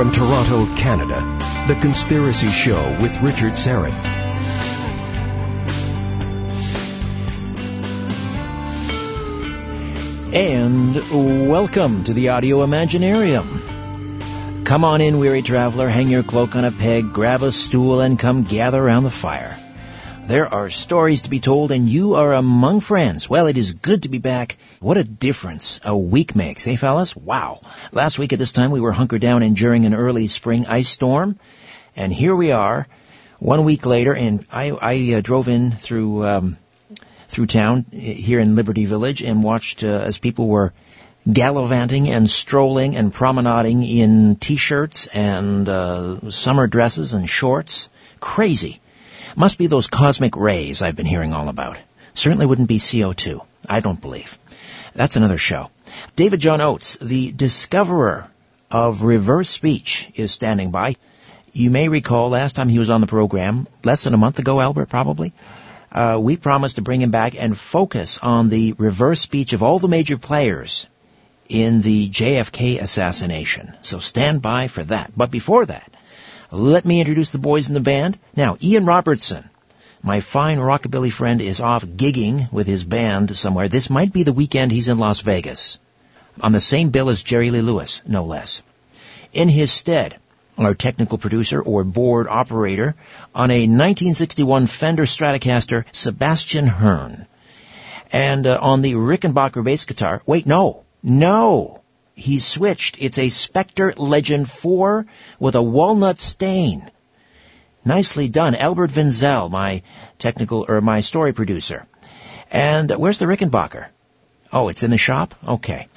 From Toronto, Canada, The Conspiracy Show with Richard Syrett. And welcome to the Audio Imaginarium. Come on in, weary traveler, hang your cloak on a peg, grab a stool, and come gather around the fire. There are stories to be told, and you are among friends. Well, it is good to be back. What a difference a week makes, eh, fellas? Wow. Last week at this time, we were hunkered down enduring an early spring ice storm, and here we are, one week later, and I, I uh, drove in through um, through town here in Liberty Village and watched uh, as people were gallivanting and strolling and promenading in t-shirts and uh, summer dresses and shorts. Crazy. Must be those cosmic rays I've been hearing all about. Certainly wouldn't be CO2. I don't believe. That's another show. David John Oates, the discoverer of reverse speech, is standing by. You may recall last time he was on the program, less than a month ago, Albert, probably, uh, we promised to bring him back and focus on the reverse speech of all the major players in the JFK assassination. So stand by for that. But before that, let me introduce the boys in the band. Now, Ian Robertson, my fine rockabilly friend, is off gigging with his band somewhere. This might be the weekend he's in Las Vegas. On the same bill as Jerry Lee Lewis, no less. In his stead, our technical producer or board operator on a 1961 Fender Stratocaster, Sebastian Hearn. And uh, on the Rickenbacker bass guitar, wait, no, no, He's switched. It's a Spectre Legend 4 with a walnut stain. Nicely done. Albert Vinzel, my technical, or my story producer. And where's the Rickenbacker? Oh, it's in the shop? Okay.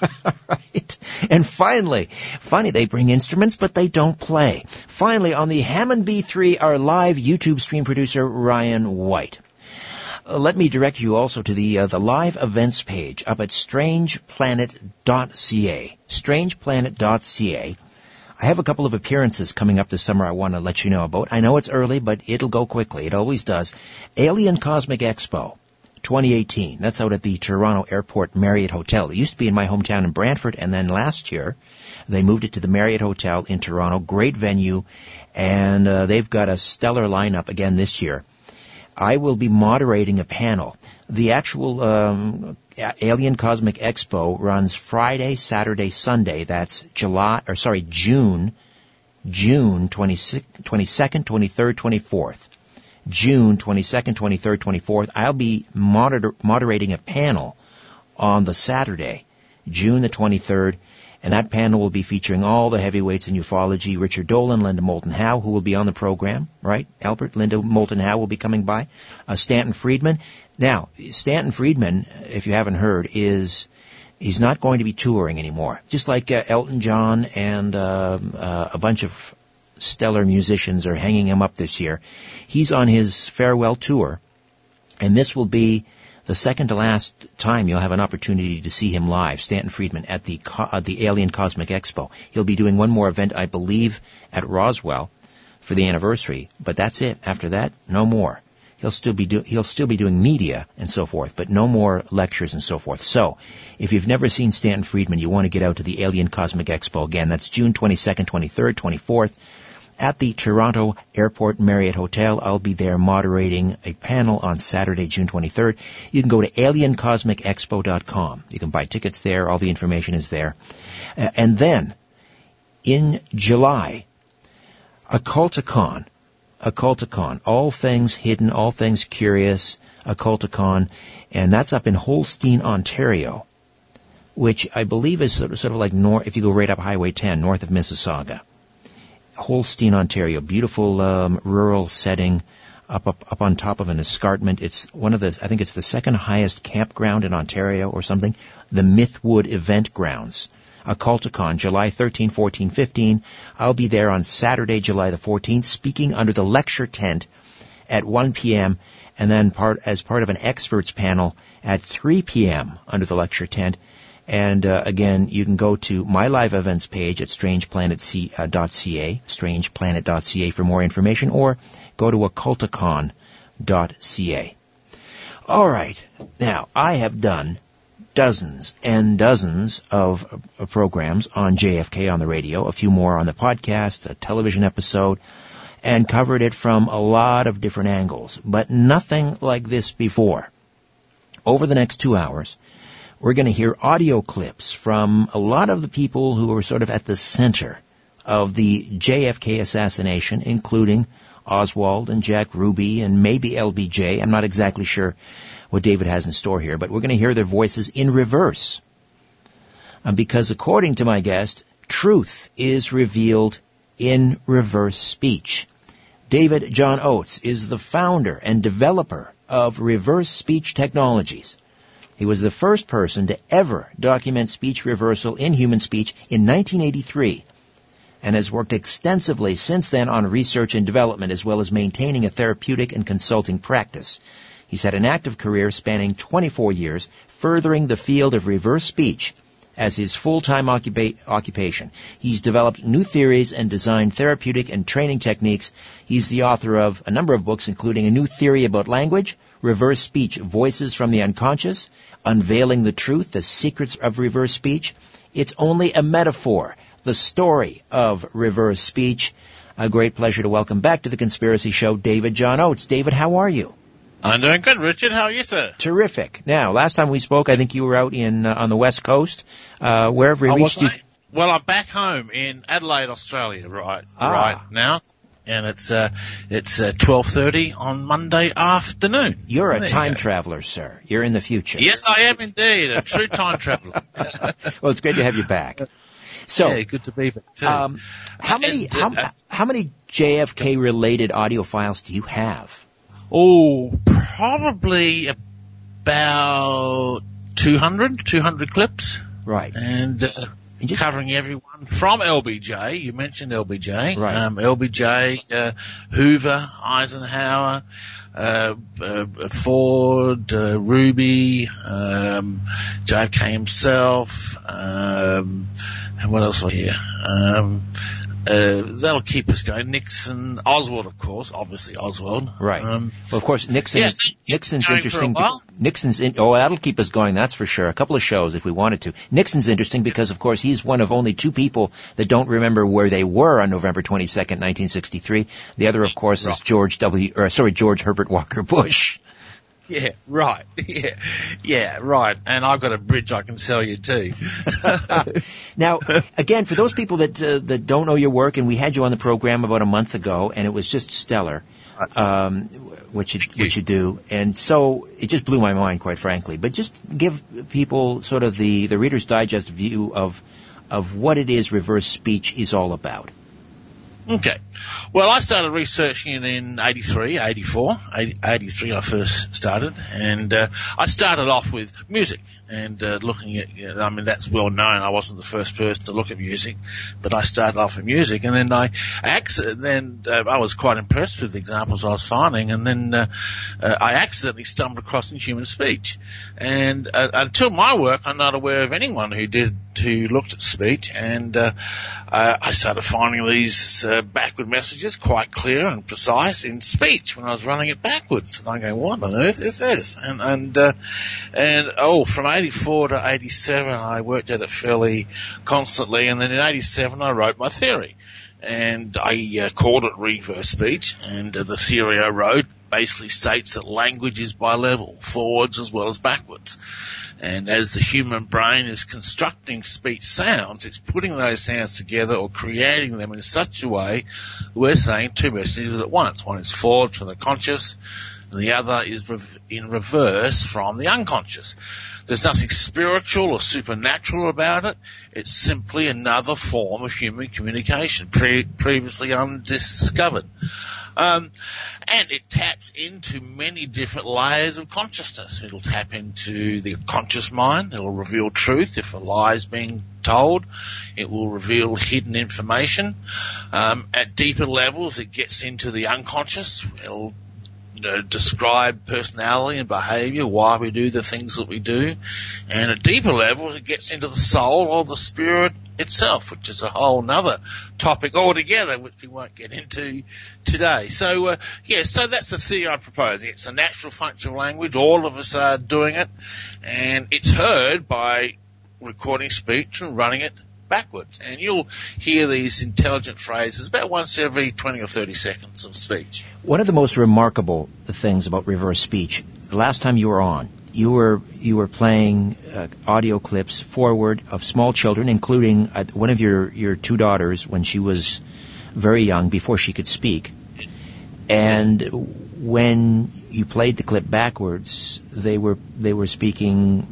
right. And finally, funny, they bring instruments, but they don't play. Finally, on the Hammond B3, our live YouTube stream producer, Ryan White. Uh, let me direct you also to the uh, the live events page up at strangeplanet.ca. Strangeplanet.ca. I have a couple of appearances coming up this summer I want to let you know about. I know it's early, but it'll go quickly. It always does. Alien Cosmic Expo 2018. That's out at the Toronto Airport Marriott Hotel. It used to be in my hometown in Brantford, and then last year they moved it to the Marriott Hotel in Toronto. Great venue, and uh, they've got a stellar lineup again this year. I will be moderating a panel. The actual um, Alien Cosmic Expo runs Friday, Saturday, Sunday. That's July, or sorry, June, June 22nd, 23rd, 24th. June 22nd, 23rd, 24th. I'll be moder- moderating a panel on the Saturday, June the 23rd, and that panel will be featuring all the heavyweights in ufology, Richard Dolan, Linda Moulton Howe, who will be on the program, right? Albert, Linda Moulton Howe will be coming by, uh, Stanton Friedman. Now, Stanton Friedman, if you haven't heard, is, he's not going to be touring anymore. Just like uh, Elton John and uh, uh, a bunch of stellar musicians are hanging him up this year. He's on his farewell tour, and this will be the second to last time you'll have an opportunity to see him live, Stanton Friedman, at the uh, the Alien Cosmic Expo. He'll be doing one more event, I believe, at Roswell for the anniversary, but that's it. After that, no more. He'll still be do- he'll still be doing media and so forth, but no more lectures and so forth. So, if you've never seen Stanton Friedman, you want to get out to the Alien Cosmic Expo again. That's June 22nd, 23rd, 24th at the Toronto Airport Marriott Hotel. I'll be there moderating a panel on Saturday, June 23rd. You can go to aliencosmicexpo.com. You can buy tickets there. All the information is there. And then, in July, Occulticon. Occulticon. All things hidden, all things curious. Occulticon. And that's up in Holstein, Ontario which I believe is sort of, sort of like north, if you go right up Highway 10, north of Mississauga. Holstein, Ontario. Beautiful um, rural setting up, up up on top of an escarpment. It's one of the I think it's the second highest campground in Ontario or something. The Mythwood Event Grounds. Occulticon, July 13, 14, 15. I'll be there on Saturday, July the 14th, speaking under the lecture tent at 1 p.m. and then part as part of an experts panel at 3 p.m. under the lecture tent and uh, again, you can go to my live events page at strangeplanet.ca, strangeplanet.ca for more information, or go to occulticon.ca. All right. Now, I have done dozens and dozens of uh, programs on JFK on the radio, a few more on the podcast, a television episode, and covered it from a lot of different angles, but nothing like this before. Over the next two hours, we're going to hear audio clips from a lot of the people who were sort of at the center of the JFK assassination, including Oswald and Jack Ruby and maybe LBJ. I'm not exactly sure what David has in store here, but we're going to hear their voices in reverse. Uh, because according to my guest, truth is revealed in reverse speech. David John Oates is the founder and developer of reverse speech technologies. He was the first person to ever document speech reversal in human speech in 1983 and has worked extensively since then on research and development as well as maintaining a therapeutic and consulting practice. He's had an active career spanning 24 years, furthering the field of reverse speech as his full-time occupa- occupation. He's developed new theories and designed therapeutic and training techniques. He's the author of a number of books, including A New Theory About Language, Reverse Speech, Voices from the Unconscious, Unveiling the Truth, The Secrets of Reverse Speech. It's only a metaphor, the story of reverse speech. A great pleasure to welcome back to the Conspiracy Show, David John Oates. David, how are you? I'm doing good, Richard. How are you, sir? Terrific. Now, last time we spoke, I think you were out in uh, on the west coast. Uh, wherever we reached you. Well, I'm back home in Adelaide, Australia, right ah. right now, and it's uh, it's uh, 12:30 on Monday afternoon. You're a there time you traveler, sir. You're in the future. Yes, I am indeed a true time traveler. well, it's great to have you back. So, yeah, good to be back too. Um, how many and, how, uh, how many JFK related audio files do you have? Oh, probably about 200, 200 clips. Right. And, uh, just, covering everyone from LBJ. You mentioned LBJ. Right. Um, LBJ, uh, Hoover, Eisenhower, uh, uh, Ford, uh, Ruby, um, JFK himself, um, and what else was here? Uh, that'll keep us going. Nixon, Oswald, of course, obviously Oswald. Right. Um, well, of course, Nixon. Yeah, Nixon's interesting. Nixon's in, oh, that'll keep us going. That's for sure. A couple of shows if we wanted to. Nixon's interesting because, of course, he's one of only two people that don't remember where they were on November 22nd, 1963. The other, of course, is George W. Or, sorry, George Herbert Walker Bush. Yeah, right. Yeah, yeah, right. And I've got a bridge I can sell you too. now, again, for those people that uh, that don't know your work, and we had you on the program about a month ago, and it was just stellar. Um, what you, you what you do, and so it just blew my mind, quite frankly. But just give people sort of the the Reader's Digest view of of what it is reverse speech is all about. Okay. Well, I started researching it in 83, 84. 83 I first started, and uh, I started off with music and uh, looking at, you know, I mean, that's well known. I wasn't the first person to look at music, but I started off with music, and then I, then uh, I was quite impressed with the examples I was finding, and then uh, uh, I accidentally stumbled across in human speech. And uh, until my work, I'm not aware of anyone who did who looked at speech, and uh, I started finding these backward messages quite clear and precise in speech when I was running it backwards, and I go, what on earth is this? And and and oh, from 84 to 87, I worked at it fairly constantly, and then in 87 I wrote my theory. And I uh, called it reverse speech, and uh, the theory I wrote basically states that language is bilevel, forwards as well as backwards. And as the human brain is constructing speech sounds, it's putting those sounds together or creating them in such a way we're saying two messages at once. One is forward from the conscious, and the other is in reverse from the unconscious. There's nothing spiritual or supernatural about it. It's simply another form of human communication, pre- previously undiscovered. Um, and it taps into many different layers of consciousness. It'll tap into the conscious mind. It'll reveal truth if a lie is being told. It will reveal hidden information. Um, at deeper levels, it gets into the unconscious. It'll you know, describe personality and behavior, why we do the things that we do. And at deeper levels, it gets into the soul or the spirit itself, which is a whole nother topic altogether, which we won't get into today. So, uh, yeah, so that's the theory I'm proposing. It's a natural function of language. All of us are doing it, and it's heard by recording speech and running it backwards. And you'll hear these intelligent phrases about once every 20 or 30 seconds of speech. One of the most remarkable things about reverse speech, the last time you were on, you were you were playing uh, audio clips forward of small children, including uh, one of your your two daughters when she was very young, before she could speak. And when you played the clip backwards, they were they were speaking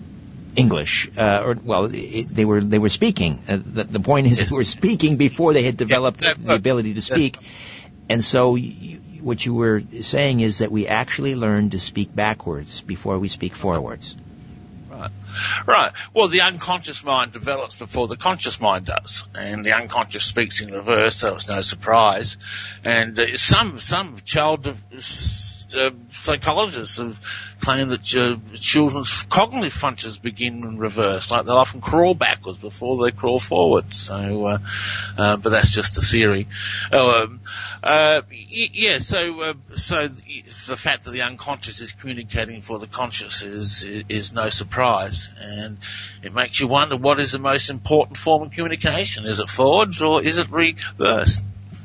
English, uh, or well, it, they were they were speaking. Uh, the, the, point is, yes. they were speaking before they had developed yeah, the ability to speak. Yes. And so, you, what you were saying is that we actually learn to speak backwards before we speak forwards. Right. Right. Well, the unconscious mind develops before the conscious mind does, and the unconscious speaks in reverse, so it's no surprise. And uh, some some child uh, psychologists have claimed that children's cognitive functions begin in reverse, like they'll often crawl backwards before they crawl forwards. So, uh, uh, but that's just a theory. Oh, um, uh, yeah. So, uh, so the fact that the unconscious is communicating for the conscious is is no surprise, and it makes you wonder what is the most important form of communication? Is it forwards or is it reverse?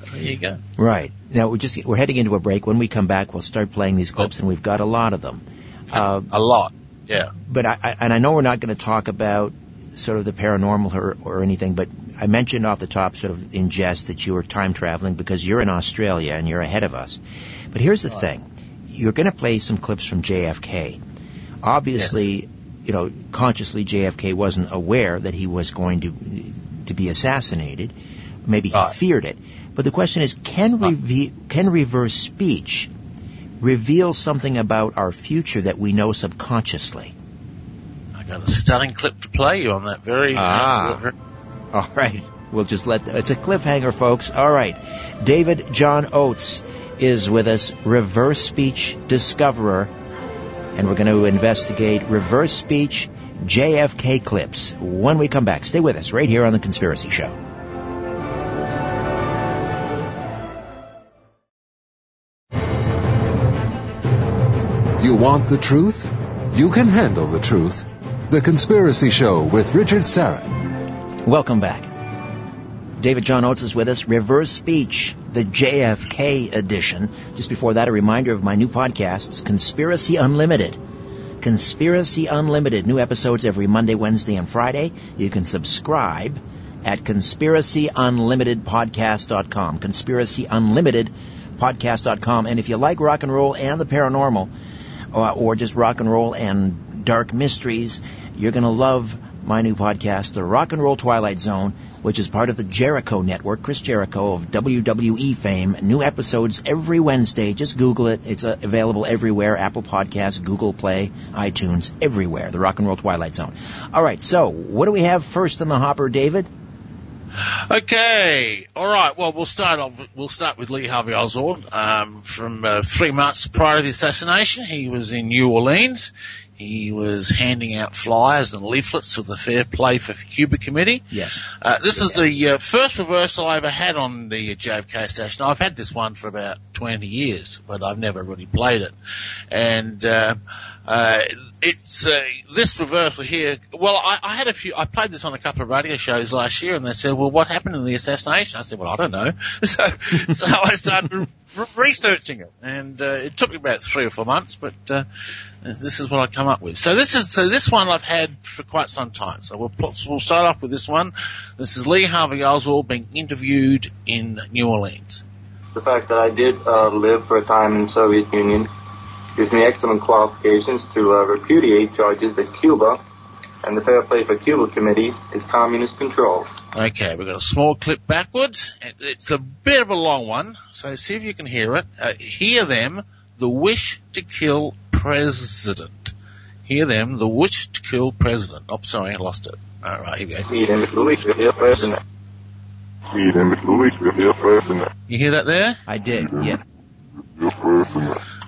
There you go. Right. Now we're just we're heading into a break. When we come back, we'll start playing these clips, and we've got a lot of them. Uh, a lot. Yeah. But I, I and I know we're not going to talk about sort of the paranormal or, or anything, but I mentioned off the top, sort of in jest, that you were time traveling because you're in Australia and you're ahead of us. But here's the right. thing: you're going to play some clips from JFK. Obviously, yes. you know, consciously JFK wasn't aware that he was going to to be assassinated. Maybe he right. feared it. But the question is, can, can reverse speech reveal something about our future that we know subconsciously? I got a stunning clip to play you on that very. Ah. All right. We'll just let, it's a cliffhanger, folks. All right. David John Oates is with us, reverse speech discoverer, and we're going to investigate reverse speech JFK clips when we come back. Stay with us right here on The Conspiracy Show. You want the truth? You can handle the truth. The Conspiracy Show with Richard Syrett. Welcome back. David John Oates is with us. Reverse Speech, the JFK edition. Just before that, a reminder of my new podcasts, Conspiracy Unlimited. Conspiracy Unlimited. New episodes every Monday, Wednesday, and Friday. You can subscribe at conspiracyunlimitedpodcast.com. Conspiracyunlimitedpodcast.com. And if you like rock and roll and the paranormal, or, or just rock and roll and dark mysteries, you're going to love my new podcast, The Rock and Roll Twilight Zone, which is part of the Jericho Network, Chris Jericho of WWE fame. New episodes every Wednesday. Just Google it. It's uh, available everywhere. Apple Podcasts, Google Play, iTunes, everywhere. The Rock and Roll Twilight Zone. All right, so what do we have first in the hopper, David? Okay, all right. Well, we'll start off. We'll start with Lee Harvey Oswald. Um, from uh, three months prior to the assassination, he was in New Orleans. He was handing out flyers and leaflets of the Fair Play for Cuba Committee. Yes. Uh, this is the uh, first reversal I ever had on the JFK station. I've had this one for about 20 years, but I've never really played it. And uh, uh, it's uh, this reversal here. Well, I, I, had a few. I played this on a couple of radio shows last year, and they said, "Well, what happened in the assassination?" I said, "Well, I don't know." So, so I started re- researching it, and uh, it took me about three or four months, but uh, this is what I come up with. So this is so this one I've had for quite some time. So we'll we'll start off with this one. This is Lee Harvey Oswald being interviewed in New Orleans. The fact that I did uh, live for a time in Soviet Union gives me excellent qualifications to uh, repudiate charges that Cuba and the Fair Play for Cuba Committee is communist controlled. Okay, we've got a small clip backwards. It's a bit of a long one, so see if you can hear it. Uh, hear them, the wish to kill president. Hear them, the wish to kill president. Oh, sorry, I lost it. All right, here we go. Hear them, the wish to kill president. Hear them, the wish to kill president. You hear that there? I did, yeah.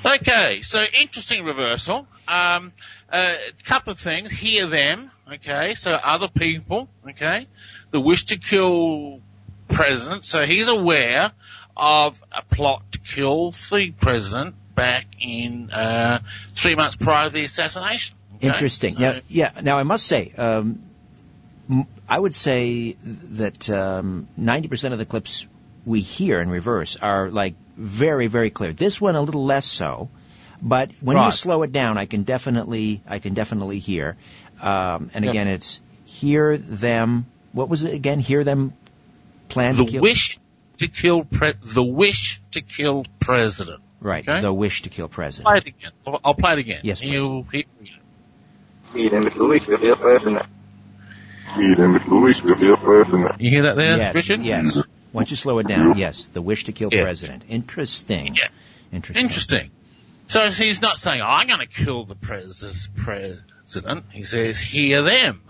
Okay, so interesting reversal. Um, a couple of things. Hear them. Okay, so other people. Okay, the wish to kill president, so he's aware of a plot to kill the president back in uh, three months prior to the assassination. Okay? Interesting. So- Now, yeah. Now, I must say, um, I would say that um, 90% of the clips we hear in reverse are like very, very clear. This one a little less so, but when you slow it down, I can definitely, I can definitely hear. Um, and Yeah. again, it's hear them. What was it again? Hear them plan the to kill. wish to kill pre- the wish to kill president. right. okay. The wish to kill president. Play it again. I'll I'll play it again. Yes, please. You- he- He and the wish to kill president. He and the wish to kill president. You hear that there, yes. Richard? Yes. Why don't you slow it down? Yes. The wish to kill Yeah. president. Interesting. Yeah. Interesting. Interesting. So he's not saying, I'm going to kill the pres- president. He says, hear them.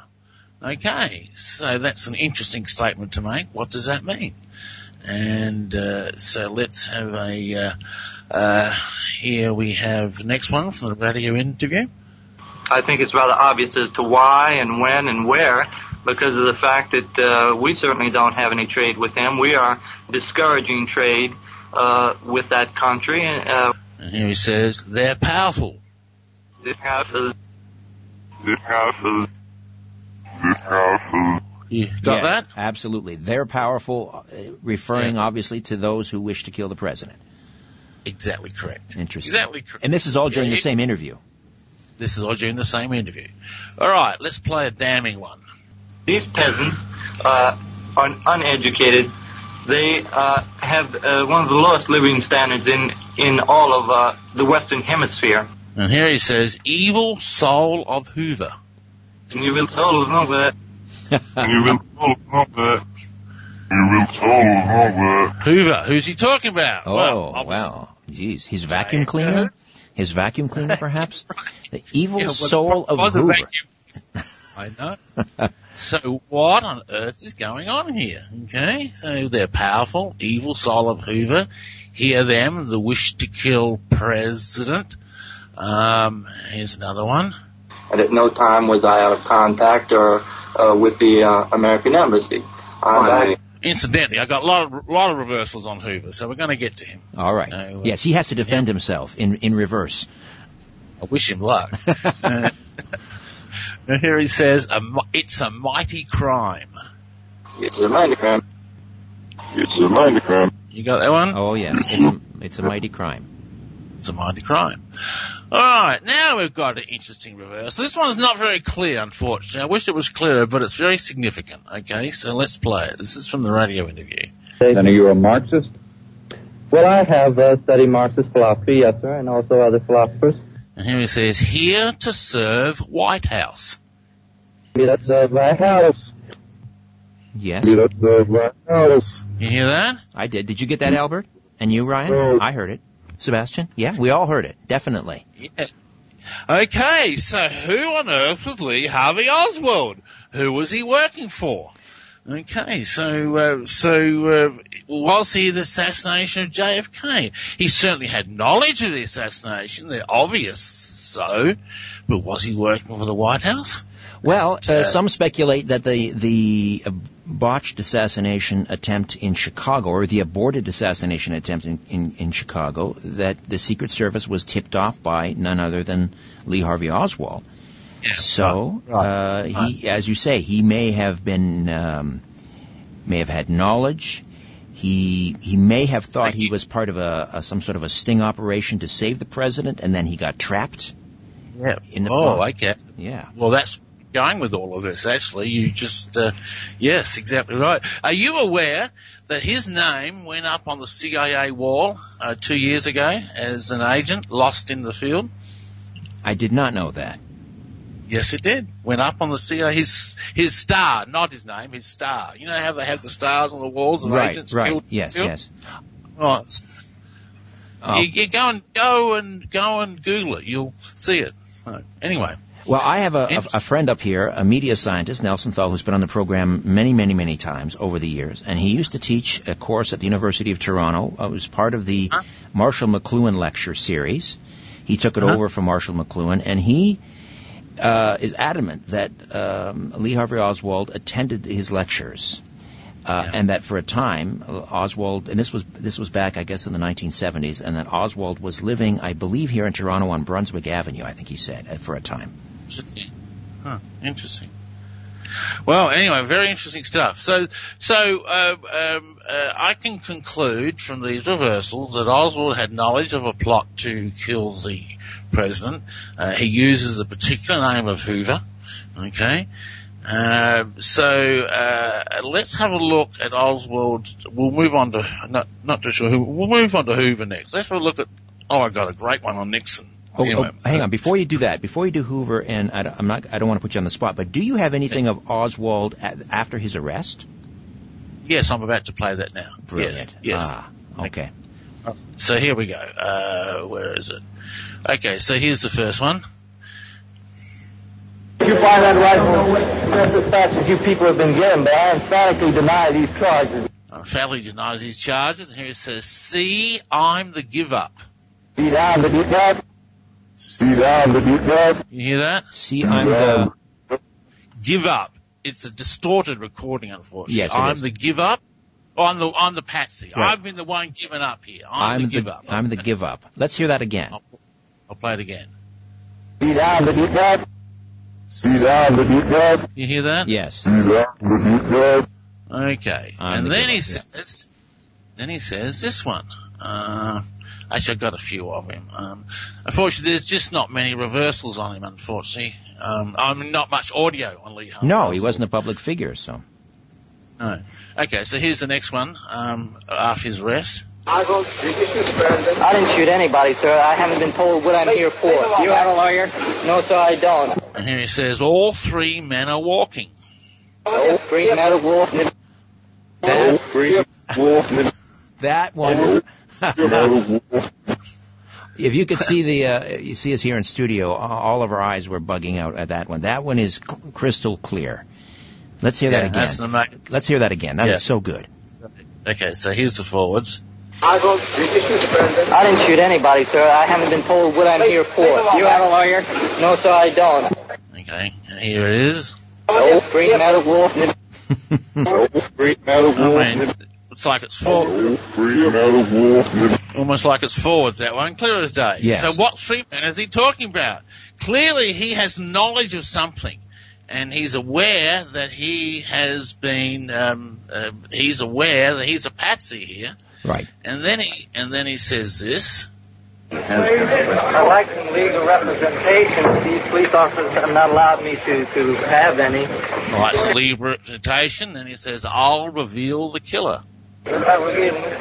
Okay. So that's an interesting statement to make. What does that mean? And, uh, so let's have a, uh, uh, here we have the next one from the radio interview. I think it's rather obvious as to why and when and where because of the fact that uh, we certainly don't have any trade with them. We are discouraging trade uh, with that country. Uh, And here he says, they're powerful. this house is This house is. This house is. You got Yes, that? Absolutely. They're powerful, uh, referring Yeah. obviously to those who wish to kill the president. Exactly correct. Interesting. Exactly correct. And this is all during Yeah, the same interview. This is all during the same interview. All right, let's play a damning one. These peasants uh, are uneducated. They uh, have uh, one of the lowest living standards in in all of uh, the Western Hemisphere. And here he says, evil soul of Hoover. And you will totally know that. You will tell know that. You will tell know that. Hoover, who's he talking about? Oh, Well, wow. Jeez. His vacuum cleaner? His vacuum cleaner, perhaps? The evil Yeah, soul of Hoover. vacuum- I know. so what on earth is going on here? Okay, so they're powerful, evil soul of Hoover. Hear them, the wish to kill president. Um, here's another one. And at no time was I out of contact or uh, with the uh, American embassy. I, Incidentally, I got a lot of, lot of reversals on Hoover, so we're going to get to him. All right. No, uh, yes, he has to defend himself in, in reverse. I wish him luck. And here he says, a, it's a mighty crime. it's a mighty crime. It's a mighty crime. You got that one? Oh, yes. It's a, it's a mighty crime. It's a mighty crime. Alright, now we've got an interesting reverse. This one's not very clear, unfortunately. I wish it was clearer, but it's very significant. Okay, so let's play it. This is from the radio interview. Then are you a Marxist? Well, I have uh, studied Marxist philosophy, yes, sir, and also other philosophers. And here he says, here to serve White House. That's uh, my house. Yes, That's the White House. You hear that? I did. Did you get that, Albert? And you, Ryan? Oh. I heard it. Sebastian? Yeah, we all heard it. Definitely. Yeah. Okay, so who on earth was Lee Harvey Oswald? Who was he working for? Okay, so uh, so uh, was he the assassination of JFK? He certainly had knowledge of the assassination. They're obvious, so, but was he working for the White House? Well, uh, some speculate that the the uh, botched assassination attempt in Chicago, or the aborted assassination attempt in, in, in Chicago, that the Secret Service was tipped off by none other than Lee Harvey Oswald. So uh, he, as you say, he may have been um, may have had knowledge. He he may have thought he was part of a, a some sort of a sting operation to save the president, and then he got trapped. Yeah. In the oh, plot. okay. Yeah. Well, that's going with all of this. Actually, you just uh, yes, exactly right. Are you aware that his name went up on the CIA wall uh, two years ago as an agent lost in the field? I did not know that. Yes, it did. Went up on the ceiling. His his star, not his name, his star. You know how they have the stars on the walls of Right, agents? right. killed Yes, field? yes. Right. Oh. You, you go and go and go and Google it. You'll see it. So, anyway, Well, I have a, a, a friend up here, a media scientist, Nelson Thall, who's been on the program many, many, many times over the years, and he used to teach a course at the University of Toronto. It was part of the Marshall McLuhan lecture series. He took it Uh-huh. over from Marshall McLuhan, and he uh, is adamant that um, Lee Harvey Oswald attended his lectures. Uh, and that for a time, uh, Oswald, and this was this was back, I guess, in the 1970s, and that Oswald was living, I believe, here in Toronto on Brunswick Avenue. I think he said uh, for a time. Huh, interesting. Well, anyway, very interesting stuff. So, so uh, um, uh, I can conclude from these reversals that Oswald had knowledge of a plot to kill the president. Uh, he uses the particular name of Hoover. Okay. Uh, so uh, let's have a look at Oswald. We'll move on to not not too sure who. We'll move on to Hoover next. Let's have a look at. Oh, I got a great one on Nixon. Oh, Anyway, oh, hang on. Before you do that, before you do Hoover, and I, am not, I don't want to put you on the spot, but do you have anything of Oswald after his arrest? Yes, I'm about to play that now. Brilliant. Yes. yes. Ah, okay. So here we go. Uh, where is it? Okay, so here's the first one. You find that rifle just as fast as you people have been getting, but I emphatically deny these charges. I emphatically denies these charges. And here it says, "See, I'm the give up." Be down to beat that. Be down to beat that. You hear that? See, I'm the Give up. It's a distorted recording, unfortunately. Yes, it I'm is. the give up. I'm the I'm the patsy. Right. I've been the one giving up here. I'm, I'm the give up. I'm the give up. Let's hear that again. I'll play it again. Be down to beat that. Be down to beat that. You hear that? Yes. Be down to beat that. Okay. I'm and the then he up, yeah. says, then he says this one. Uh, actually, I've got a few of him. Um, unfortunately, there's just not many reversals on him. Unfortunately, um, I'm not much audio on Lee Harvey. No, he wasn't a public figure, so. No. Okay, so here's the next one. Um, after his arrest. I didn't shoot anybody, sir. I haven't been told what I'm here for. You have a lawyer? No, sir, I don't. And here he says, all three men are walking. No, free metal wolf. That, free wolf. that one. if you could see the, uh, you see us here in studio, all of our eyes were bugging out at that one. That one is cl- crystal clear. Let's hear that again. that's the ma- Let's hear that again. That is Yeah. so good. Okay, so here's the forwards. I didn't shoot anybody, sir. I haven't been told what I'm here for. You have a lawyer? No, sir, I don't. Okay, and here it is. No, free metal wolf. No free metal I mean, it's like it's for, No free metal wolf. almost like it's forwards, that one, clear as day. Yes. So what three men is he talking about? Clearly he has knowledge of something. And he's aware that he has been, um, uh, he's aware that he's a patsy here. Right. And then he, and then he says this. I like some legal representation. These police officers have not allowed me to, to have any. Right, it's leave representation. Then he says, I'll reveal the killer. I will reveal the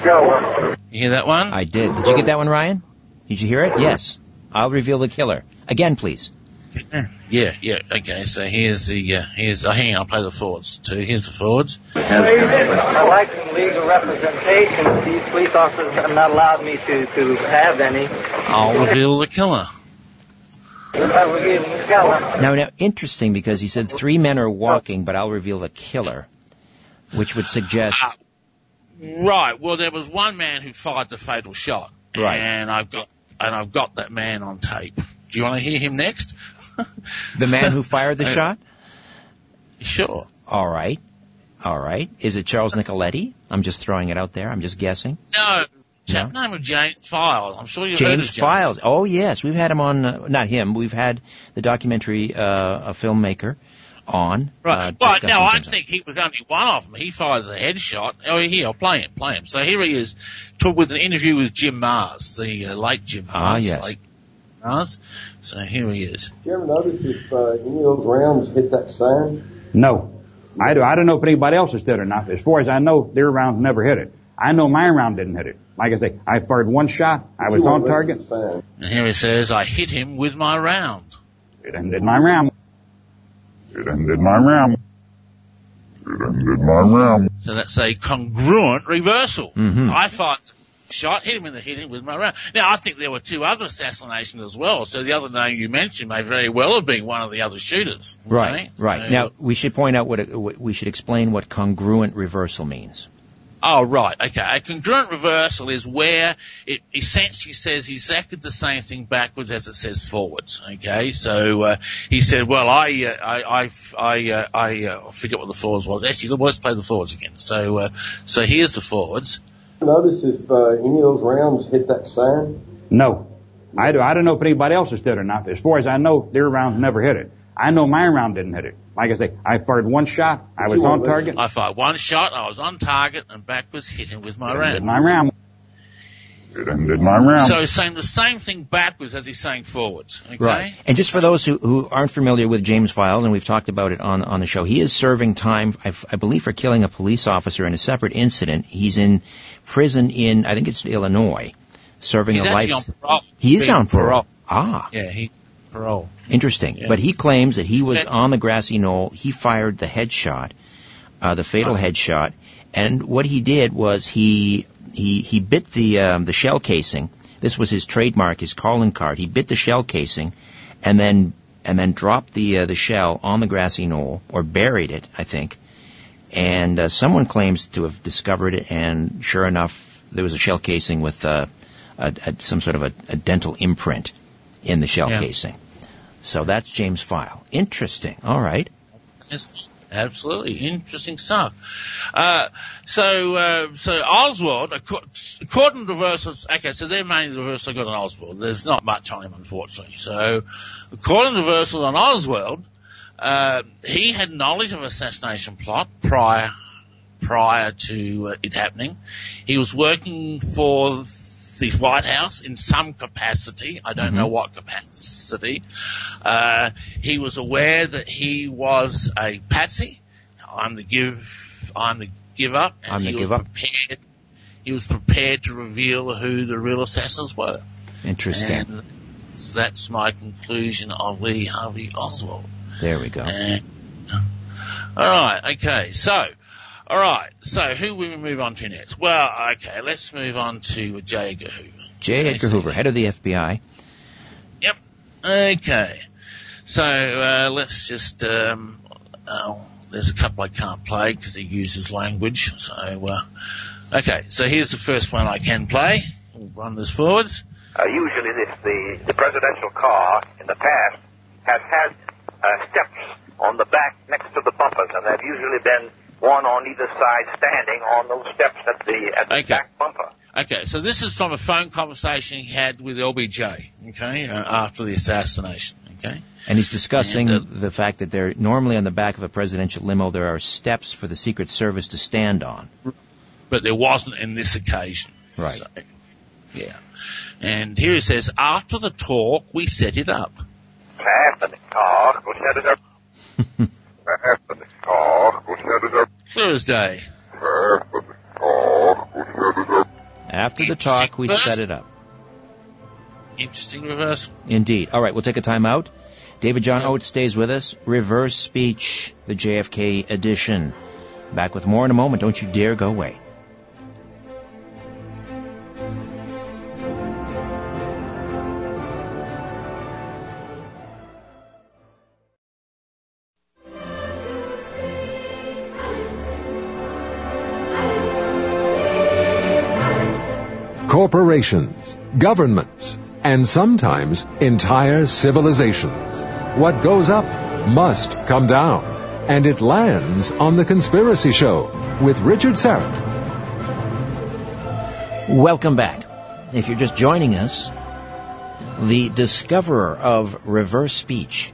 killer. You hear that one? I did. Did you get that one, Ryan? Did you hear it? Yes. I'll reveal the killer. Again, please. Yeah, yeah. Okay, so here's the, uh, here's, oh, hang on, I'll play the forwards too. Here's the forwards. I like some legal representation. These police officers have not allowed me to, to have any. I'll reveal the killer. I will give them a Now, now, interesting because he said three men are walking, but I'll reveal the killer, which would suggest Uh, Right. Well, there was one man who fired the fatal shot. Right. And I've got, and I've got that man on tape. Do you want to hear him next? the man who fired the Uh, shot. Sure. All right. All right. Is it Charles Nicoletti? I'm just throwing it out there. I'm just guessing. No. Chap name of James Files. I'm sure you've heard of James Files. Oh yes, we've had him on. Uh, not him. We've had the documentary uh, a filmmaker on. Right. Uh, well, no, I think he was only one of them. He fired the headshot. Oh, here, I'll play him, play him. So here he is, talk with an interview with Jim Marrs, the uh, late Jim Marrs. Ah, yes. Late Marrs. So here he is. Did you ever notice if uh, any of those rounds hit that sign? No. I, do, I don't know if anybody else has did it or not. As far as I know, their rounds never hit it. I know my round didn't hit it. Like I say, I fired one shot. I was on target. look at the sign. And here he says, I hit him with my round. It ended my round. It ended my round. It ended my round. So that's a congruent reversal. Mhm. I fired the shot, hit him in the hit him with my round. Now I think there were two other assassinations as well. So the other name you mentioned may very well have been one of the other shooters. Right. Okay? Right. So- Now we should point out what we should explain what congruent reversal means. Oh, right. Okay. A congruent reversal is where it essentially says exactly the same thing backwards as it says forwards. Okay. So, uh, he said, well, I, uh, I, I, I, uh, I uh, forget what the forwards was. Actually, let's play the forwards again. So, uh, so here's the forwards. Notice if uh, any of those rounds hit that sign. No. I, do, I don't know if anybody else has did or not. As far as I know, their rounds never hit it. I know my round didn't hit it. Like I say, I fired one shot. I was on target. I fired one shot. I was on target and back was hitting with my Did round. my round. It ended my round. So he's saying the same thing backwards as he's saying forwards. Okay. Right. And just for those who, who aren't familiar with James Files, and we've talked about it on, on the show, he is serving time, I, I believe, for killing a police officer in a separate incident. He's in prison in, I think it's Illinois, serving He's a life. actually on parole. He is on parole. Ah, Yeah, he parole. interesting. Yeah. But he claims that he was on the grassy knoll. He fired the headshot, uh, the fatal headshot, and what he did was he he he bit the um, the shell casing. This was his trademark, his calling card. He bit the shell casing, and then and then dropped the uh, the shell on the grassy knoll or buried it, I think. And uh, someone claims to have discovered it, and sure enough, there was a shell casing with uh, a, a, some sort of a, a dental imprint in the shell Yeah. casing. So that's James File. Interesting. All right. Absolutely interesting stuff. Uh, so, uh, so Oswald, according to reversals, okay, so they're mainly the reversals I got on Oswald. There's not much on him, unfortunately. So, according to reversals on Oswald, uh, he had knowledge of assassination plot prior prior to uh, it happening. He was working for the White House in some capacity. I don't know what capacity. Uh, he was aware that he was a patsy. I'm the give. I'm the give up. And I'm the he give was up. Prepared, he was prepared to reveal who the real assassins were. Interesting. And that's my conclusion of Lee Harvey Oswald. there we go. And, all right, okay, so, all right, so who will we move on to next? Well, okay, let's move on to J. Edgar Hoover. J. Edgar Hoover, head of the FBI. Yep. Okay. So uh, let's just. Um, oh, there's a couple I can't play because he uses language. So uh, okay. So here's the first one I can play. We'll run this forwards. Uh, usually this, the, the presidential car in the past has had uh, steps on the back next to the bumpers, and they've usually been one on either side standing on those steps at the, at the Okay. back bumper. Okay, so this is from a phone conversation he had with LBJ. Okay, uh, after the assassination. Okay. And he's discussing And, uh, the fact that there normally on the back of a presidential limo there are steps for the Secret Service to stand on. but there wasn't in this occasion. Right. So, yeah. And here he says, after the talk, we set it up. After the car, we set it up. After the car, we set it up. Clear as day. After the car, we set it up. After the talk, we set it up. Interesting reversal. Indeed. All right, we'll take a time out. David John Oates stays with us. Reverse speech, the JFK edition. Back with more in a moment. Don't you dare go away. Corporations, governments, and sometimes entire civilizations. What goes up must come down. And it lands on The Conspiracy Show with Richard Syrett. Welcome back. If you're just joining us, the discoverer of reverse speech,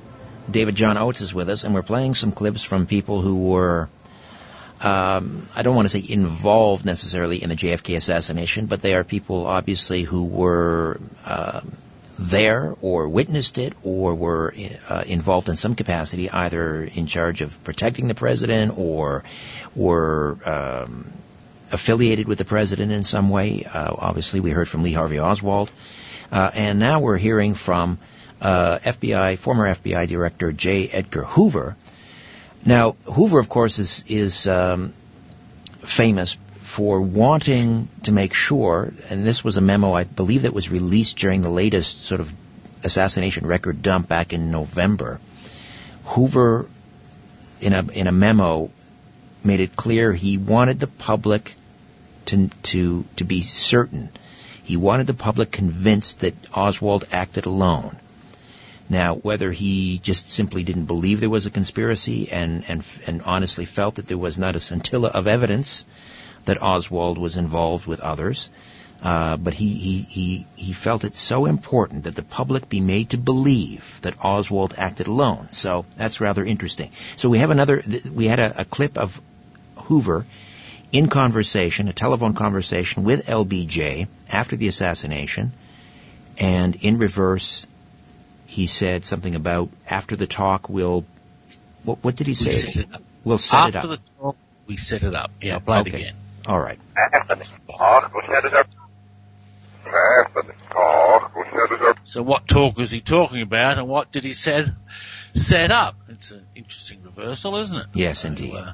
David John Oates, is with us, and we're playing some clips from people who were, um, I don't want to say involved necessarily in the JFK assassination, but they are people obviously who were um there or witnessed it or were uh, involved in some capacity, either in charge of protecting the president or were um, affiliated with the president in some way. Uh, obviously, we heard from Lee Harvey Oswald, uh, and now we're hearing from uh, FBI former FBI Director J. Edgar Hoover. Now, Hoover, of course, is is um, famous for wanting to make sure, and this was a memo I believe that was released during the latest sort of assassination record dump back in November. Hoover, in a in a memo, made it clear he wanted the public to to to be certain. He wanted the public convinced that Oswald acted alone. Now, whether he just simply didn't believe there was a conspiracy and, and, and honestly felt that there was not a scintilla of evidence that Oswald was involved with others, uh, but he, he, he, he felt it so important that the public be made to believe that Oswald acted alone. So that's rather interesting. So we have another, we had a, a clip of Hoover in conversation, a telephone conversation with LBJ after the assassination, and in reverse, he said something about after the talk we'll. What, what did he say? We set it up. We'll set After it up. the talk, we set it up. Yeah, play it Okay. again. All right. After the talk, we'll set it up. After the talk, we'll set it up. So what talk was he talking about, and what did he said set up? It's an interesting reversal, isn't it? Yes, So, indeed. uh,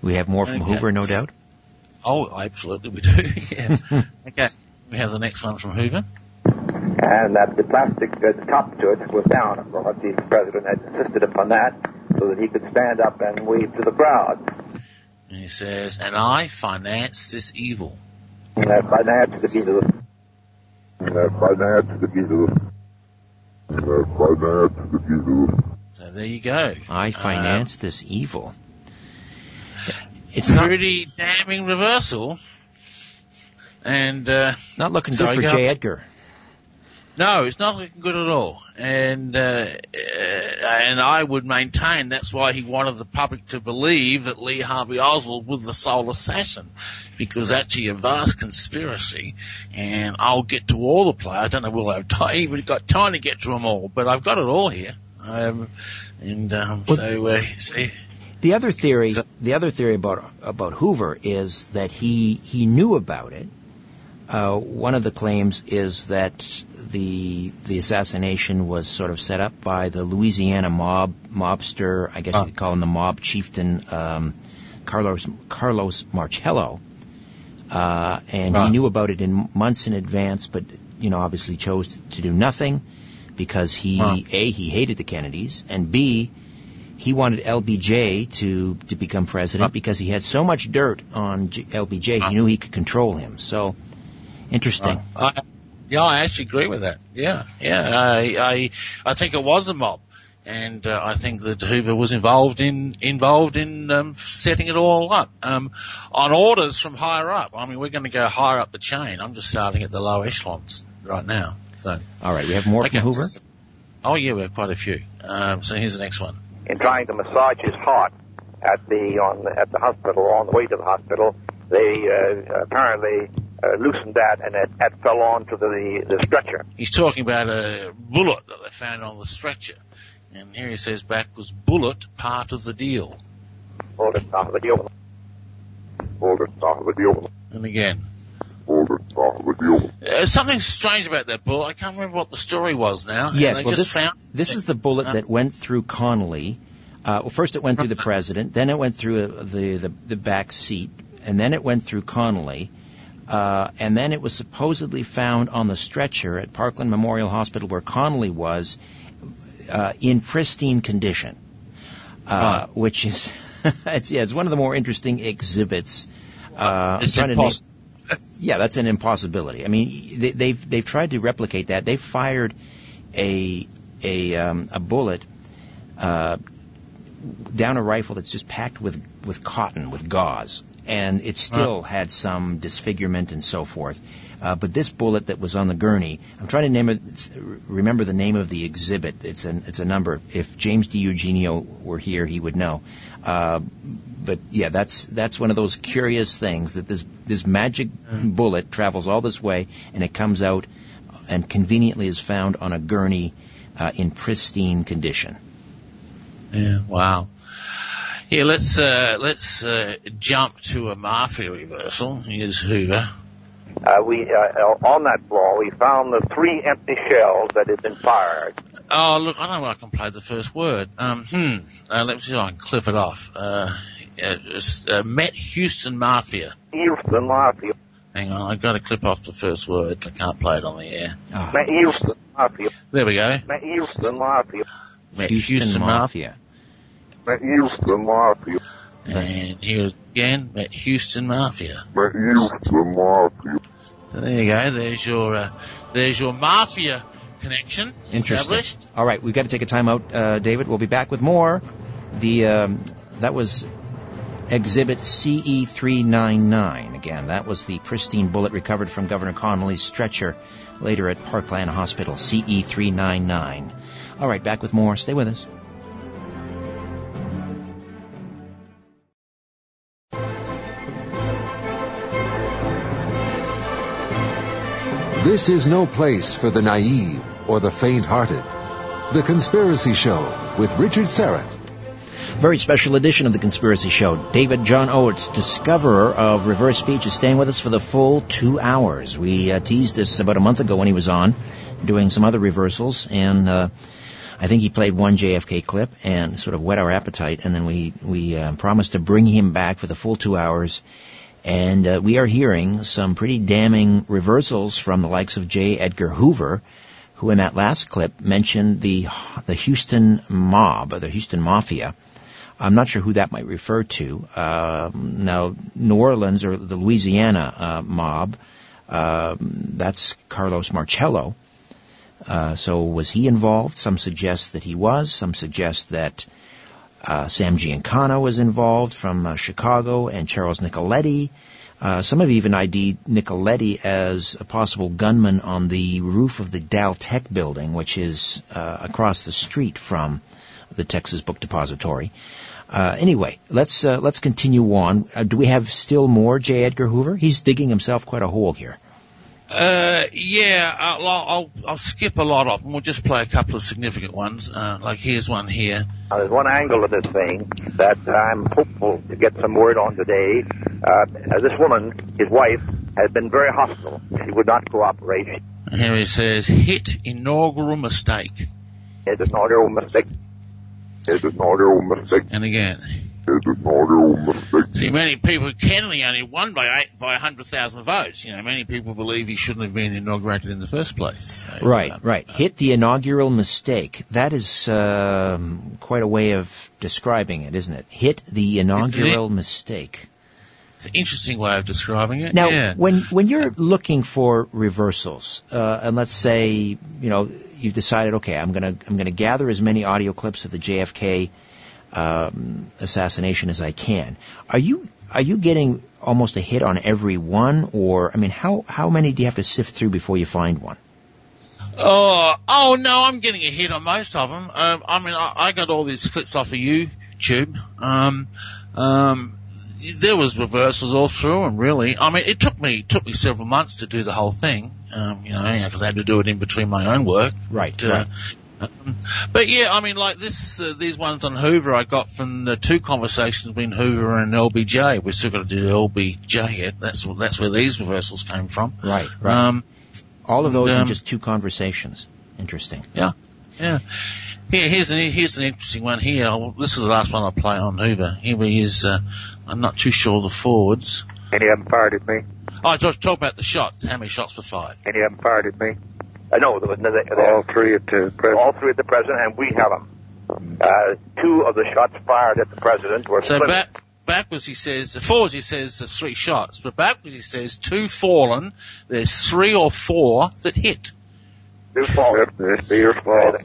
We have more from Okay. Hoover, no doubt. oh, absolutely, we do. yeah. okay, we have the next one from Hoover. And that the plastic uh, the top to it was down. Of course, the president had insisted upon that so that he could stand up and wave to the crowd. And he says, "And I finance this evil." And that financed the evil. And that financed the evil. And that financed the evil. So there you go. I Um, finance this evil. It's not pretty damning reversal. And uh, not looking Sorry, good for go. J. Edgar. No, it's not looking good at all. And uh, uh, and I would maintain that's why he wanted the public to believe that Lee Harvey Oswald was the sole assassin, because actually a vast conspiracy. And I'll get to all the players. I don't know if we'll have time, even got time to get to them all, but I've got it all here. Um, and um, Well- so uh, see, The other theory, the other theory about about Hoover is that he he knew about it. Uh, one of the claims is that the the assassination was sort of set up by the Louisiana mob mobster. I guess you could call him the mob chieftain, um, Carlos Carlos Marcello. Uh, and he knew about it in months in advance, but you know obviously chose to do nothing because he a he hated the Kennedys and b he wanted LBJ to to become president because he had so much dirt on J- LBJ, he knew he could control him. So interesting. I, yeah, I actually agree with that. Yeah, yeah. I, I, I think it was a mob, and uh, I think that Hoover was involved in involved in um, setting it all up um, on orders from higher up. I mean, we're going to go higher up the chain. I'm just starting at the low echelons right now. So, All right, we have more okay. from Hoover. Oh yeah, we have quite a few. Um, so here's the next one. in trying to massage his heart at the on at the hospital on the way to the hospital. They uh, apparently uh, loosened that and it, it fell onto the the stretcher. He's talking about a bullet that they found on the stretcher, and here he says back was bullet part of the deal. All the stuff, the deal. All the stuff of the deal. And again, All the stuff of the deal. Uh, something strange about that bullet. I can't remember what the story was now. Yes, well, just this, found this is the bullet Uh, that went through Connolly. Uh, well, first it went through the president, then it went through uh, the, the, the back seat, and then it went through Connolly, uh, and then it was supposedly found on the stretcher at Parkland Memorial Hospital where Connolly was uh, in pristine condition, uh, which is, it's, yeah, it's one of the more interesting exhibits. Uh, It's to name- yeah, that's an impossibility. I mean, they, they've they've tried to replicate that. They fired a a um, a bullet uh, down a rifle that's just packed with with cotton with gauze, and it still had some disfigurement and so forth. Uh, but this bullet that was on the gurney, I'm trying to name it. Remember the name of the exhibit. It's an it's a number. If James DiEugenio were here, he would know. Uh, but yeah, that's that's one of those curious things that this this magic bullet travels all this way and it comes out and conveniently is found on a gurney uh, in pristine condition. Yeah, wow. Here, let's uh, let's uh, jump to a mafia reversal. Here's Hoover. Uh, we uh, on that floor we found the three empty shells that had been fired. Oh, look, I don't know if I can play the first word. Um, hmm. Uh, let me see if I can clip it off. Uh, it's, Met Houston Mafia. Houston Mafia. Hang on, I've got to clip off the first word. I can't play it on the air. Met Houston Mafia. There we go. Met Houston Mafia. Met Houston, Houston Mafia. Met Houston Mafia. And here again, met Houston Mafia. Met Houston Mafia. So there you go. There's your uh, there's your mafia connection Interesting. established. All right, we've got to take a time out, uh, David. We'll be back with more. The um, that was Exhibit CE399. Again, that was the pristine bullet recovered from Governor Connolly's stretcher later at Parkland Hospital. CE399. All right, back with more. Stay with us. This is no place for the naive or the faint-hearted. The Conspiracy Show with Richard Syrett. Very special edition of The Conspiracy Show. David John Oates, discoverer of reverse speech, is staying with us for the full two hours. We uh, teased this about a month ago when he was on, doing some other reversals, and uh, I think he played one JFK clip and sort of whet our appetite, and then we, we uh, promised to bring him back for the full two hours. And uh, we are hearing some pretty damning reversals from the likes of J. Edgar Hoover, who in that last clip mentioned the the Houston mob, or the Houston Mafia. I'm not sure who that might refer to. Um, now, New Orleans or the Louisiana uh, mob, um, that's Carlos Marcello. Uh, so was he involved? Some suggest that he was. Some suggest that uh, Sam Giancana was involved from uh, Chicago and Charles Nicoletti. Uh, some have even ID'd Nicoletti as a possible gunman on the roof of the Dal-Tex building, which is uh, across the street from the Texas Book Depository. Uh, anyway, let's uh, let's continue on. do we have still more J. Edgar Hoover? He's digging himself quite a hole here. Uh, yeah, I'll, I'll, I'll skip a lot of them. We'll just play a couple of significant ones. Uh, like here's one here. Uh, there's one angle of this thing that I'm hopeful to get some word on today. Uh, this woman, his wife, has been very hostile. She would not cooperate. And here he says, hit inaugural mistake. It's inaugural mistake. It's inaugural mistake. And again. It's an inaugural. See, many people, Kennedy only won by eight, by 100,000 votes. You know, many people believe he shouldn't have been inaugurated in the first place. So, right, um, right. Hit the inaugural mistake. That is um, quite a way of describing it, isn't it? Hit the inaugural mistake. It's an interesting way of describing it. Now, yeah. when when you're looking for reversals, uh, and let's say you know you've decided, okay, I'm gonna I'm gonna gather as many audio clips of the JFK um, assassination as I can. Are you are you getting almost a hit on every one, or I mean, how how many do you have to sift through before you find one? Oh, oh no, I'm getting a hit on most of them. Um, I mean, I, I got all these clips off of YouTube. Um, um, there was reversals all through them, really. I mean, it took me took me several months to do the whole thing. Um, you know, because I had to do it in between my own work. Right. Uh, right. But yeah, I mean, like this, uh, these ones on Hoover, I got from the two conversations between Hoover and LBJ. We're still got to do LBJ yet. That's that's where these reversals came from. Right. Right. Um, All of those and, in um, just two conversations. Interesting. yeah, yeah. Here, here's an here's an interesting one here. I'll, this is the last one I'll play on Hoover. Here he is. Uh, I'm not too sure of the forwards. And you haven't fired at me. Oh, talk, talk about the shots. How many shots were fired? And you haven't fired at me. Uh, no, there was no, there, there, All three at the president. all three at the president, and we have them. Uh, two of the shots fired at the president were So back backwards he says forwards he says there's three shots, but backwards he says two fallen. There's three or four that hit. Two fallen. It's your fault.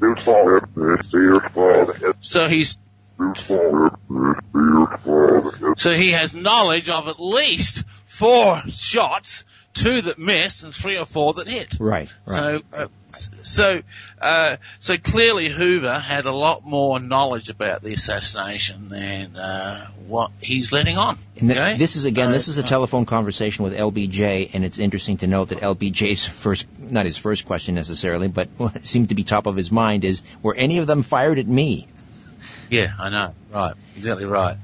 Your fault. It's your fault. So he's Your fault. It's your so he has knowledge of at least four shots, two that missed and three or four that hit. Right. Right. So, uh, so, uh, so clearly Hoover had a lot more knowledge about the assassination than uh, what he's letting on. Th- okay? this is again, this Uh, is a telephone conversation with LBJ, and it's interesting to note that LBJ's first, not his first question necessarily, but what seemed to be top of his mind is, were any of them fired at me? Yeah, I know. Right. Exactly right.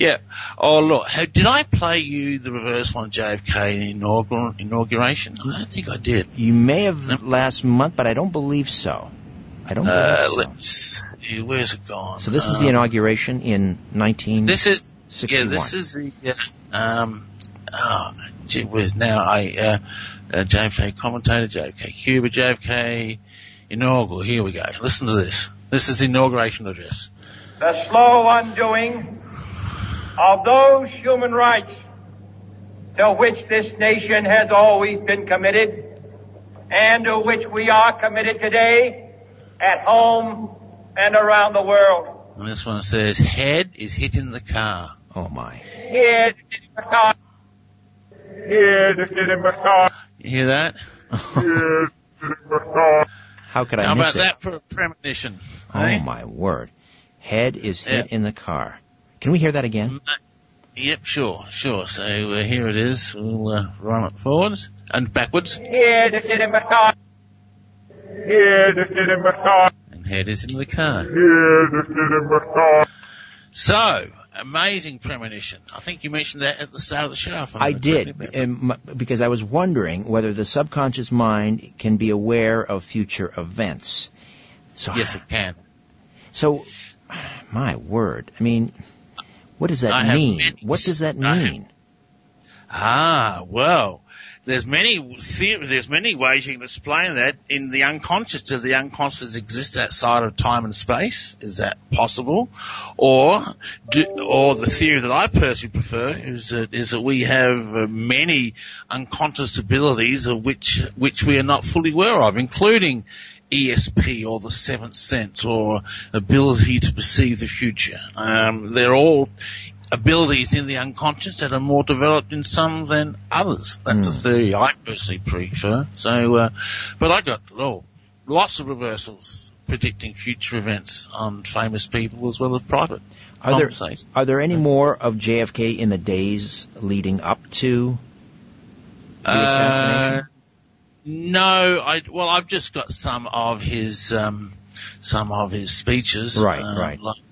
Yeah. Oh, look. How, did I play you the reverse one JFK in inaugural, inauguration? I don't think I did. You may have last month, but I don't believe so. I don't believe Uh, so. let's see. Where's it gone? So this is the Um, inauguration in 1961. This is yeah. This is the uh, um. Oh, gee whiz! Now I uh, uh, JFK commentator, JFK Cuba, JFK inaugural. Here we go. Listen to this. This is the inauguration address. the slow undoing of those human rights to which this nation has always been committed and to which we are committed today at home and around the world. And this one says, head is hit in the car. Oh my. Here in the car. Here in the car. You hear that? head hitting the car. How could I How miss about it? that for a premonition? Oh eh? my word. Head is hit in the car. Can we hear that again? Yep, sure, sure. So uh, here it is. We'll uh, run it forwards and backwards. Here in the car. Here in the car. And head is in the car. Here in the car. So, amazing premonition. I think you mentioned that at the start of the show. I'm I did, correctly. um, because I was wondering whether the subconscious mind can be aware of future events. So, Yes, it can. so, my word. I mean, what does that I mean? What does that I have- mean? Ah, well, there's many there's many ways you can explain that. In the unconscious, does the unconscious exist outside of time and space? Is that possible? Or, do, or the theory that I personally prefer is that, is that we have uh, many unconscious abilities of which, which we are not fully aware of, including ESP or the seventh sense or ability to perceive the future. Um, they're all abilities in the unconscious that are more developed in some than others. That's a theory I personally prefer. So, uh, but I got oh, lots of reversals predicting future events on famous people as well as private Are there, are there any more of JFK in the days leading up to the assassination? Uh, no, I well, I've just got some of his um, some of his speeches. Right, um, right. Like,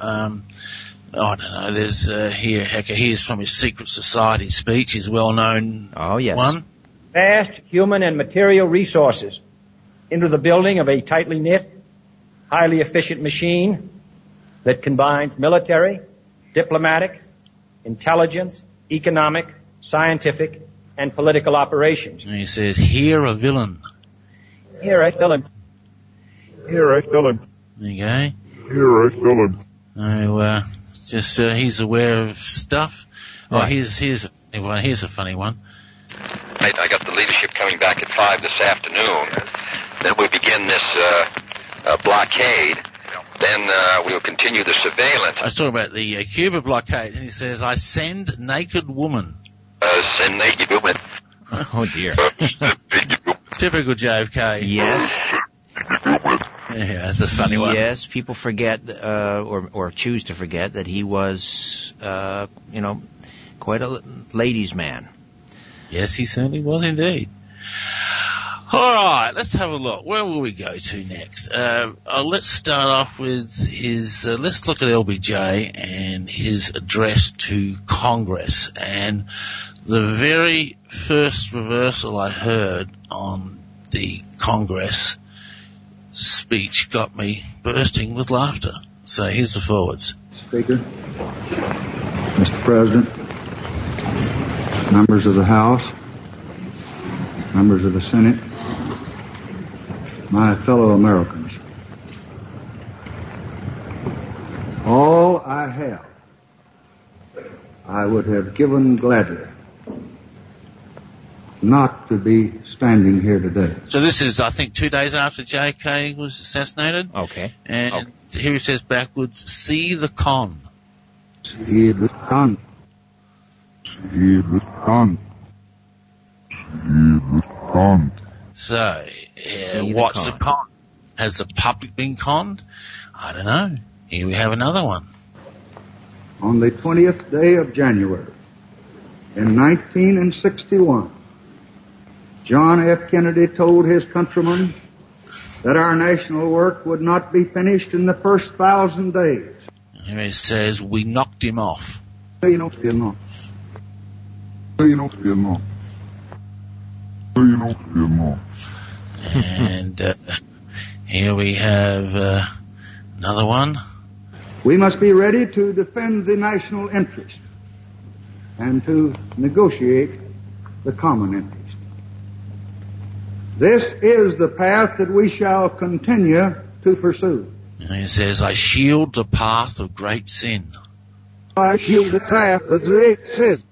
um, I don't know. There's uh, here. Heck, here's from his Secret Society speech. His well-known oh yes one. Vast human and material resources into the building of a tightly knit, highly efficient machine that combines military, diplomatic, intelligence, economic, scientific, and political operations. And he says, "Here a villain." Here I fill in. Here I fill in. There you go. Here I fill in. So, uh, just uh, he's aware of stuff. Oh, here's here's a funny one. Here's a funny one. I, I got the leadership coming back at five this afternoon. Then we begin this uh, uh, blockade. Then uh, we'll continue the surveillance. I was talking about the uh, Cuba blockade, and he says, "I send naked woman." Uh, send naked women. Oh dear. Typical JFK. Yes. Yeah, that's a funny one. Yes, people forget, uh, or or choose to forget that he was, uh, you know, quite a ladies' man. Yes, he certainly was indeed. All right, let's have a look. Where will we go to next? Uh, uh, let's start off with his. Uh, let's look at LBJ and his address to Congress. And the very first reversal I heard on the Congress speech got me bursting with laughter. So here's the forwards. Speaker, Mr. President, members of the House, members of the Senate, my fellow Americans. All I have, I would have given gladly not to be standing here today. So this is, I think, two days after J.K. was assassinated. Okay. And here he says backwards, see the con. See the con. See the con. See the con. So, uh, See the what's con. the con? Has the public been conned? I don't know. Here we have another one. on the 20th day of January in 1961, John F. Kennedy told his countrymen that our national work would not be finished in the first thousand days. Here it says, we knocked him off. You know, still not. You know, still not. You know, still not. and uh, here we have uh, another one. We must be ready to defend the national interest and to negotiate the common interest. This is the path that we shall continue to pursue. And he says, I shield the path of great sin. I shield the path of great sin.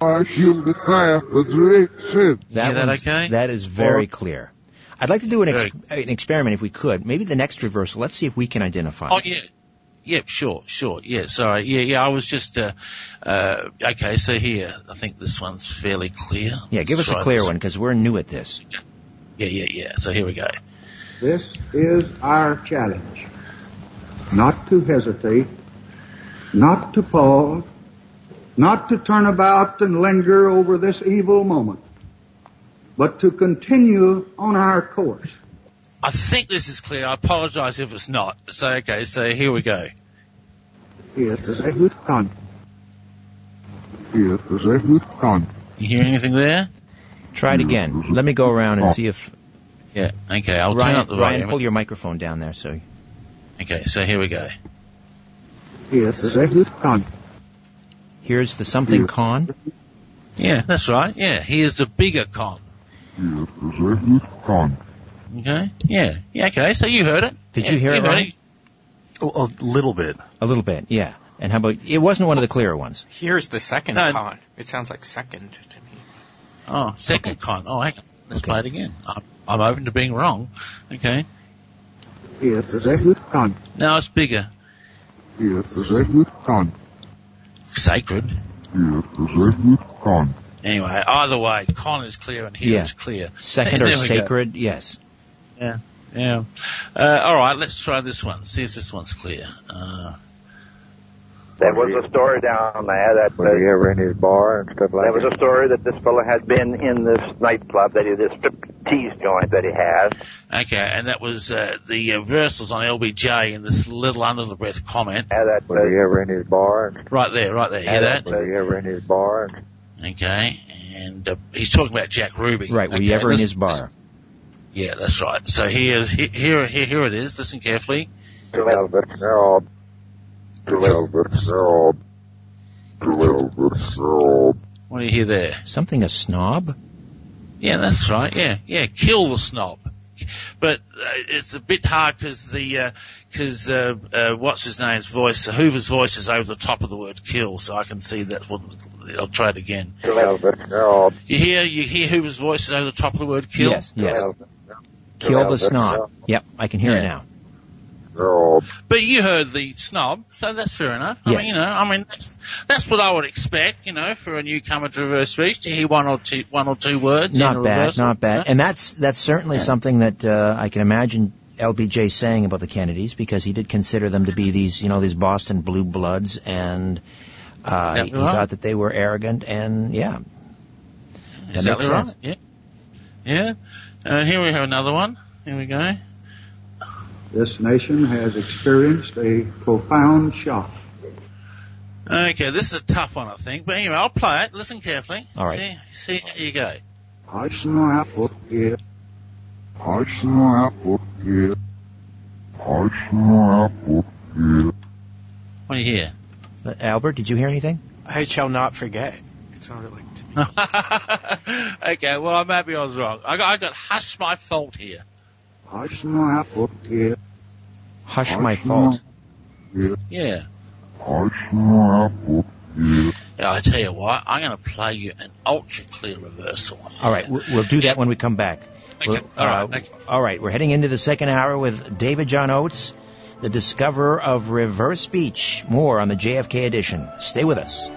I shield the path of great sin. That, that one's- okay? that is very clear. I'd like to do an, ex- an experiment if we could. Maybe the next reversal. Let's see if we can identify. Oh yeah. Yep, sure, sure. Yeah, sorry. Yeah, yeah, I was just, uh, uh, okay, so here, I think this one's fairly clear. Yeah, give Let's us a clear this. one because we're new at this. Yeah, yeah, yeah. So here we go. This is our challenge. Not to hesitate, not to pause, not to turn about and linger over this evil moment, but to continue on our course. I think this is clear. I apologise if it's not. So, okay, so here we go. It is a good con. It is a good con. You hear anything there? Try it again. Let me go around and oh. see if Yeah, okay, I'll turn Ryan, up the Ryan volume. pull your microphone down there. So Okay, so here we go. It is a good con. here's the something con. Yeah, that's right. Yeah, here's a bigger con. It is a good con. Okay? Yeah. Yeah, okay, so you heard it. Did Yeah, you hear it, heard Ryan? A little bit. A little bit, yeah. And how about it? Wasn't one of the clearer ones. Here's the second No. con. It sounds like second to me. Oh, second con. Oh, hang on. Let's play it again. I'm, I'm open to being wrong. Okay. It is a good con. Now it's bigger. It is a good con. Sacred. It is a good con. Anyway, either way, con is clear and here Yeah. is clear. Second or There go. sacred, yes. Yeah. Yeah. Uh, all right, let's try this one. See if this one's clear. Uh, There was a story down there that Was he ever in his bar and stuff like that? there was a story that this fellow had been in this nightclub that he this strip tease joint that he has. okay, and that was uh, the uh, reversals on LBJ in this little under the breath comment. that Was he ever in his bar? And, Right there, right there. Hear that? was he ever in his bar? And, Okay, and uh, he's talking about Jack Ruby. Right. Were okay, you ever in his bar? Yeah, that's right. So here, here, here, here it is. Listen carefully. What do you hear there? Something a snob? Yeah, that's right. Yeah, yeah. Kill the snob. But uh, it's a bit hard because the because uh, uh, what's his name's voice, Hoover's voice is over the top of the word kill, so I can see that's what. I'll try it again. to Elvis, they're. You hear you hear Hoover's voice is over the top of the word kill. Yes, yes. To Kill the Elvis, snob. Yep, I can hear it now. But you heard the snob, so that's fair enough. I Yes. mean, you know, I mean, that's, that's what I would expect, you know, for a newcomer to reverse speech to hear one or two, one or two words in a Not bad, reversal. not bad. And that's that's certainly something that uh, I can imagine LBJ saying about the Kennedys because he did consider them to be these, you know, these Boston blue bloods, and uh, he, Exactly he right. thought that they were arrogant, and yeah, that Exactly makes right. Yeah. Yeah. Uh, here we have another one. Here we go. This nation has experienced a profound shock. Okay, this is a tough one, I think. But anyway, I'll play it. Listen carefully. All right. See, see how you go. I smell apple here. I smell apple here. I smell apple here. What do you hear? Uh, Albert, did you hear anything? I shall not forget. It sounded like okay, well, maybe I was wrong. I got, I got hush my fault here. I my apple here. Hush my fault. Here. Yeah. I smell apple here. Yeah, I tell you what, I'm going to play you an ultra clear reversal. All right, we- we'll do that when we come back. Okay, We'll- all right, uh, okay. all right, we're heading into the second hour with David John Oates, the discoverer of reverse speech. More on the JFK edition. Stay with us.